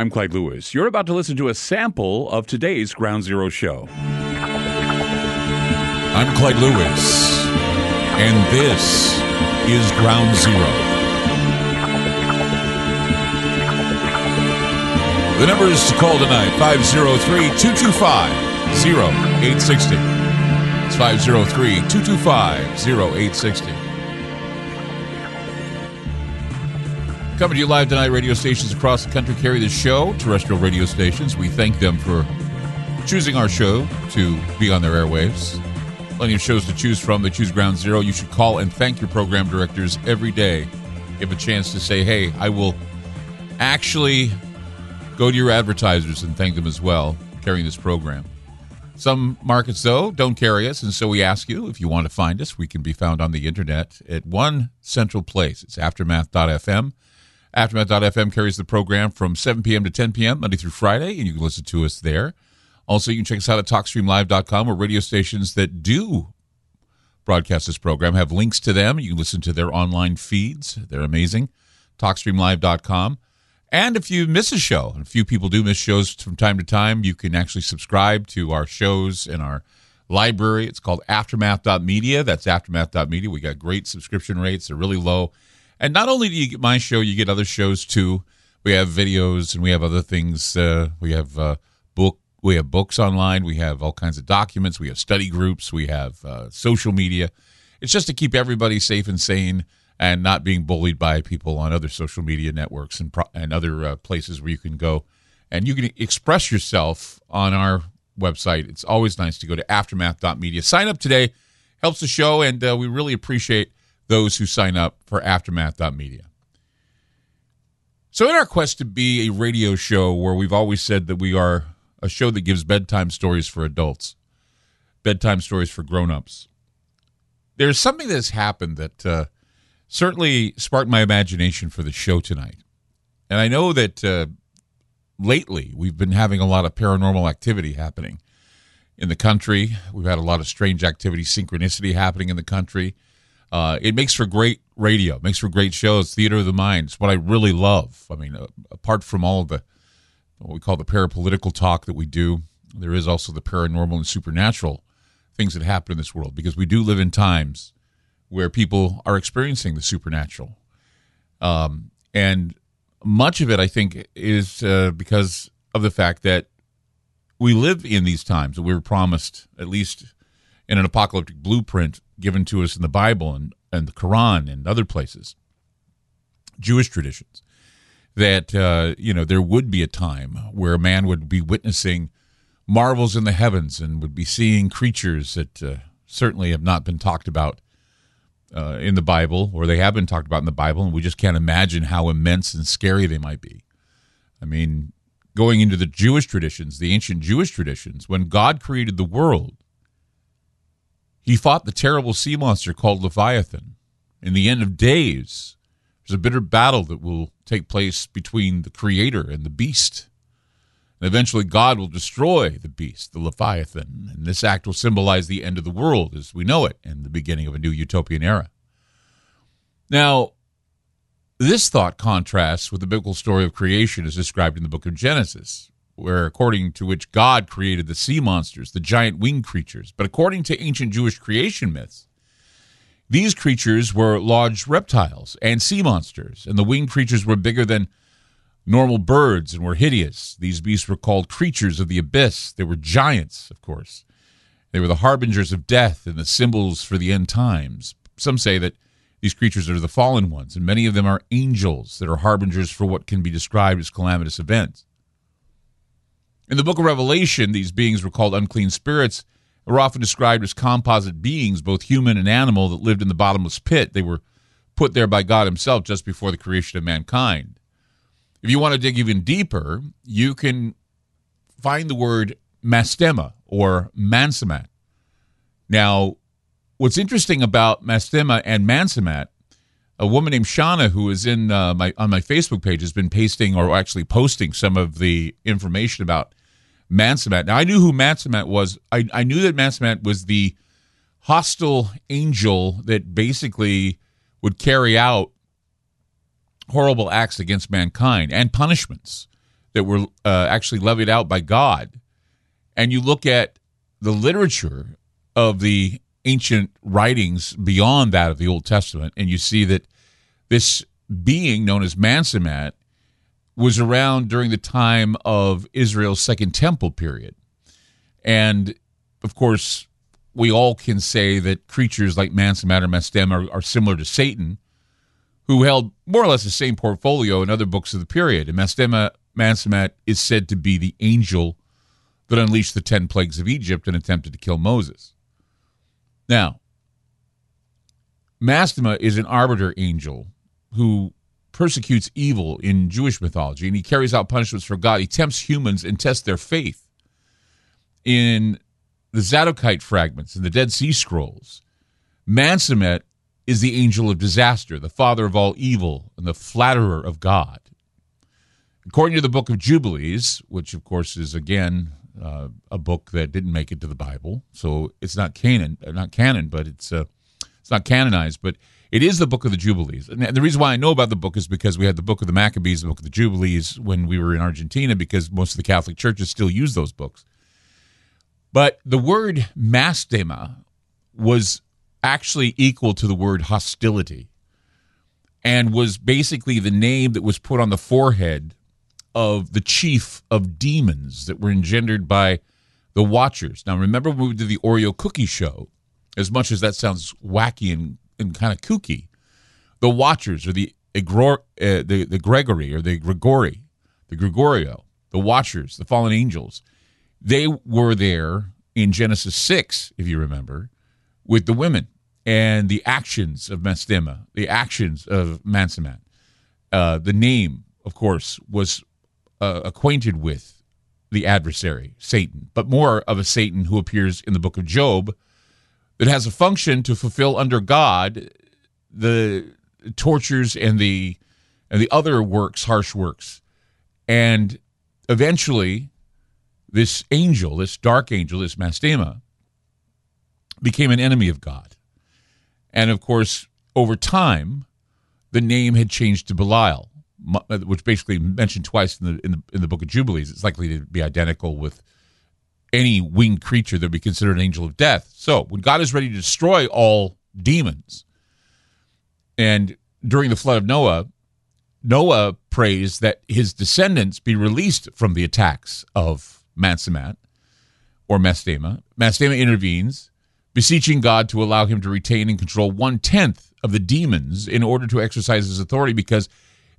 I'm Clyde Lewis. You're about to listen to a sample of today's Ground Zero show. I'm Clyde Lewis, and this is Ground Zero. The number is to call tonight 503 225 0860. It's 503 225 0860. Coming to you live tonight, radio stations across the country carry the show, terrestrial radio stations. We thank them for choosing our show to be on their airwaves. Plenty of shows to choose from. They choose Ground Zero. You should call and thank your program directors every day. Give a chance to say, hey, I will actually go to your advertisers and thank them as well, carrying this program. Some markets, though, don't carry us, and so we ask you if you want to find us, we can be found on the internet at one central place. It's aftermath.fm. Aftermath.fm carries the program from 7 p.m. to 10 p.m. Monday through Friday, and you can listen to us there. Also, you can check us out at TalkStreamLive.com, where radio stations that do broadcast this program have links to them. You can listen to their online feeds. They're amazing. TalkStreamLive.com. And if you miss a show, and a few people do miss shows from time to time, you can actually subscribe to our shows in our library. It's called Aftermath.media. That's Aftermath.media. We got great subscription rates. They're really low. And not only do you get my show, you get other shows too. We have videos and we have other things. Uh, we have uh, book. We have books online. We have all kinds of documents. We have study groups. We have uh, social media. It's just to keep everybody safe and sane and not being bullied by people on other social media networks and pro- and other uh, places where you can go and you can express yourself on our website. It's always nice to go to aftermath.media. Sign up today. Helps the show, and uh, we really appreciate those who sign up for aftermath.media. So, in our quest to be a radio show where we've always said that we are a show that gives bedtime stories for adults, bedtime stories for grown-ups, there's something that has happened that uh, certainly sparked my imagination for the show tonight. And I know that uh, lately we've been having a lot of paranormal activity happening in the country. We've had a lot of strange activity, synchronicity happening in the country. Uh, it makes for great radio, makes for great shows. Theater of the mind is what I really love. I mean, uh, apart from all of the what we call the parapolitical talk that we do, there is also the paranormal and supernatural things that happen in this world because we do live in times where people are experiencing the supernatural. Um, and much of it, I think, is uh, because of the fact that we live in these times that we were promised, at least in an apocalyptic blueprint given to us in the Bible and, and the Quran and other places, Jewish traditions, that, uh, you know, there would be a time where a man would be witnessing marvels in the heavens and would be seeing creatures that uh, certainly have not been talked about uh, in the Bible, or they have been talked about in the Bible, and we just can't imagine how immense and scary they might be. I mean, going into the Jewish traditions, the ancient Jewish traditions, when God created the world, he fought the terrible sea monster called Leviathan. In the end of days, there's a bitter battle that will take place between the Creator and the beast. And eventually, God will destroy the beast, the Leviathan. And this act will symbolize the end of the world as we know it and the beginning of a new utopian era. Now, this thought contrasts with the biblical story of creation as described in the book of Genesis, where according to which God created the sea monsters, the giant winged creatures. But according to ancient Jewish creation myths, these creatures were large reptiles and sea monsters, and the winged creatures were bigger than normal birds and were hideous. These beasts were called creatures of the abyss. They were giants, of course. They were the harbingers of death and the symbols for the end times. Some say that these creatures are the fallen ones, and many of them are angels that are harbingers for what can be described as calamitous events. In the book of Revelation, these beings were called unclean spirits were often described as composite beings, both human and animal, that lived in the bottomless pit. They were put there by God Himself just before the creation of mankind. If you want to dig even deeper, you can find the word mastema or mansamat. Now, what's interesting about mastema and mansamat, a woman named Shauna who is in uh, my on my Facebook page has been pasting or actually posting some of the information about mansamat. Now, I knew who mansamat was. I, I knew that mansamat was the hostile angel that basically would carry out horrible acts against mankind and punishments that were uh, actually levied out by God, and you look at the literature of the ancient writings beyond that of the Old Testament, and you see that this being known as Mansamat was around during the time of Israel's Second Temple period. And of course, we all can say that creatures like Mansamat or Mestem are, are similar to Satan, who held more or less the same portfolio in other books of the period. And Mastema Mansamat is said to be the angel that unleashed the ten plagues of Egypt and attempted to kill Moses. Now, Mastema is an arbiter angel who persecutes evil in Jewish mythology, and he carries out punishments for God. He tempts humans and tests their faith. In the Zadokite fragments and the Dead Sea Scrolls, Mansamet is the angel of disaster, the father of all evil, and the flatterer of God. According to the book of Jubilees, which of course is again uh, a book that didn't make it to the Bible, so it's not canon, not canon, but it's uh, it's not canonized, but it is the book of the Jubilees. And the reason why I know about the book is because we had the book of the Maccabees, the book of the Jubilees when we were in Argentina, because most of the Catholic churches still use those books. But the word mastema was actually equal to the word hostility and was basically the name that was put on the forehead of the chief of demons that were engendered by the Watchers. Now, remember when we did the Oreo cookie show? As much as that sounds wacky and, and kind of kooky, the Watchers or the uh, the the Gregory or the Grigori, the Gregorio, the Watchers, the fallen angels, they were there in Genesis six, if you remember, with the women and the actions of Mastema, the actions of Mansamat. Uh, the name, of course, was uh, acquainted with the adversary, Satan, but more of a Satan who appears in the book of Job that has a function to fulfill under God the tortures and the and the other works, harsh works. And eventually this angel, this dark angel, this Mastema, became an enemy of God. And of course, over time, the name had changed to Belial. Which basically mentioned twice in the, in the in the book of Jubilees. It's likely to be identical with any winged creature that would be considered an angel of death. So when God is ready to destroy all demons, and during the flood of Noah, Noah prays that his descendants be released from the attacks of Mansamat or Mastema. Mastema intervenes, beseeching God to allow him to retain and control one tenth of the demons in order to exercise his authority because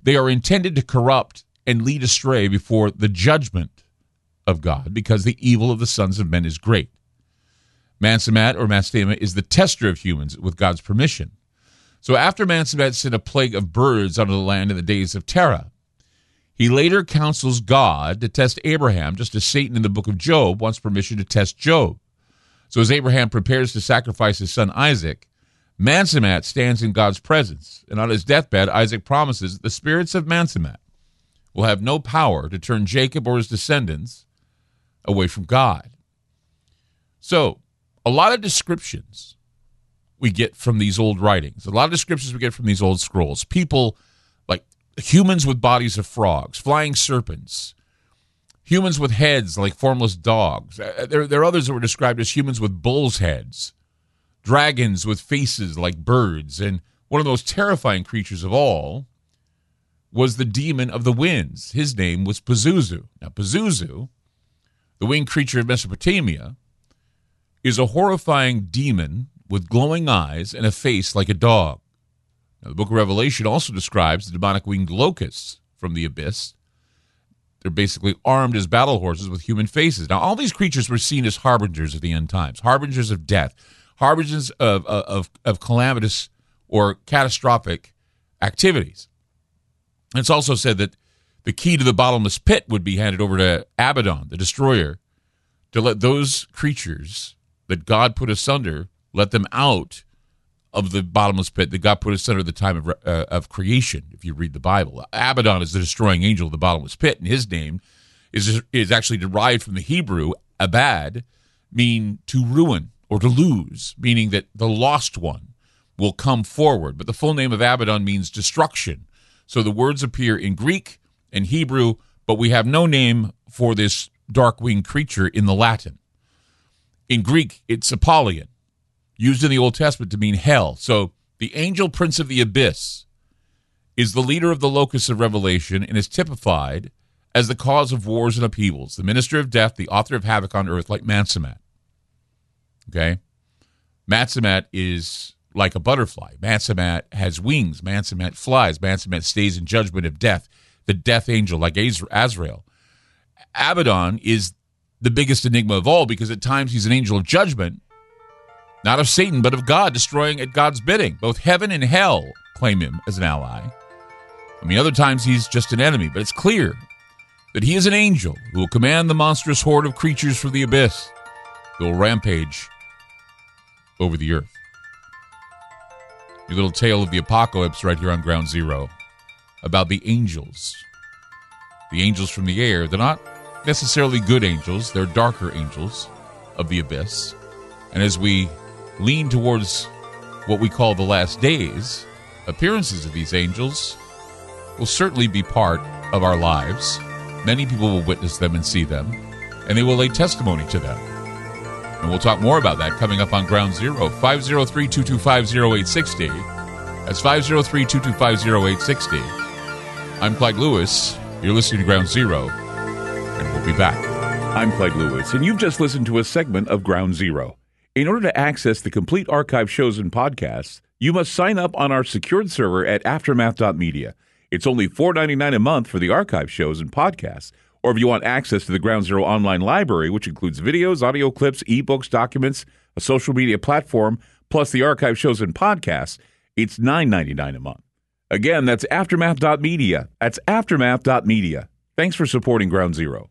they are intended to corrupt and lead astray before the judgment of God because the evil of the sons of men is great. Mansamat or Mastema is the tester of humans with God's permission. So after Mansamat sent a plague of birds onto the land in the days of Terah, he later counsels God to test Abraham, just as Satan in the book of Job wants permission to test Job. So as Abraham prepares to sacrifice his son Isaac, Mansamat stands in God's presence, and on his deathbed, Isaac promises the spirits of Mansamat will have no power to turn Jacob or his descendants away from God. So, a lot of descriptions we get from these old writings, a lot of descriptions we get from these old scrolls. People like humans with bodies of frogs, flying serpents, humans with heads like formless dogs. Uh, there, there are others that were described as humans with bulls' heads dragons with faces like birds, and one of the most terrifying creatures of all was the demon of the winds. His name was Pazuzu. Now, Pazuzu, the winged creature of Mesopotamia, is a horrifying demon with glowing eyes and a face like a dog. Now, the book of Revelation also describes the demonic winged locusts from the abyss. They're basically armed as battle horses with human faces. Now, all these creatures were seen as harbingers of the end times, harbingers of death, harbingers of, of, of calamitous or catastrophic activities. It's also said that the key to the bottomless pit would be handed over to Abaddon, the destroyer, to let those creatures that God put asunder let them out of the bottomless pit that God put asunder at the time of, uh, of creation, if you read the Bible. Abaddon is the destroying angel of the bottomless pit, and his name is, is actually derived from the Hebrew, abad, mean to ruin or to lose, meaning that the lost one will come forward. But the full name of Abaddon means destruction. So the words appear in Greek and Hebrew but we have no name for this dark winged creature in the Latin. In Greek, it's Apollyon, used in the Old Testament to mean hell. So the angel prince of the abyss is the leader of the locus of revelation and is typified as the cause of wars and upheavals, the minister of death, the author of havoc on earth, like Mansamat. Okay? Mansamat is like a butterfly. Mansamat has wings. Mansamat flies. Mansamat stays in judgment of death, the death angel, like Azrael. Abaddon is the biggest enigma of all because at times he's an angel of judgment, not of Satan, but of God, destroying at God's bidding. Both heaven and hell claim him as an ally. I mean, other times he's just an enemy, but it's clear that he is an angel who will command the monstrous horde of creatures from the abyss who will rampage over the earth. Your little tale of the apocalypse right here on Ground Zero about the angels. The angels from the air. They're not necessarily good angels, they're darker angels of the abyss. And as we lean towards what we call the last days, appearances of these angels will certainly be part of our lives. Many people will witness them and see them, and they will lay testimony to them. And we'll talk more about that coming up on Ground Zero. 503 225 0860. That's 503 225 0860. I'm Clyde Lewis. You're listening to Ground Zero, and we'll be back. I'm Clyde Lewis, and you've just listened to a segment of Ground Zero. In order to access the complete archive shows and podcasts, you must sign up on our secured server at aftermath.media. It's only $4.99 a month for the archive shows and podcasts. Or if you want access to the Ground Zero online library, which includes videos, audio clips, ebooks, documents, a social media platform, plus the archive shows and podcasts, it's $9.99 a month. Again, that's aftermath.media. That's aftermath.media. Thanks for supporting Ground Zero.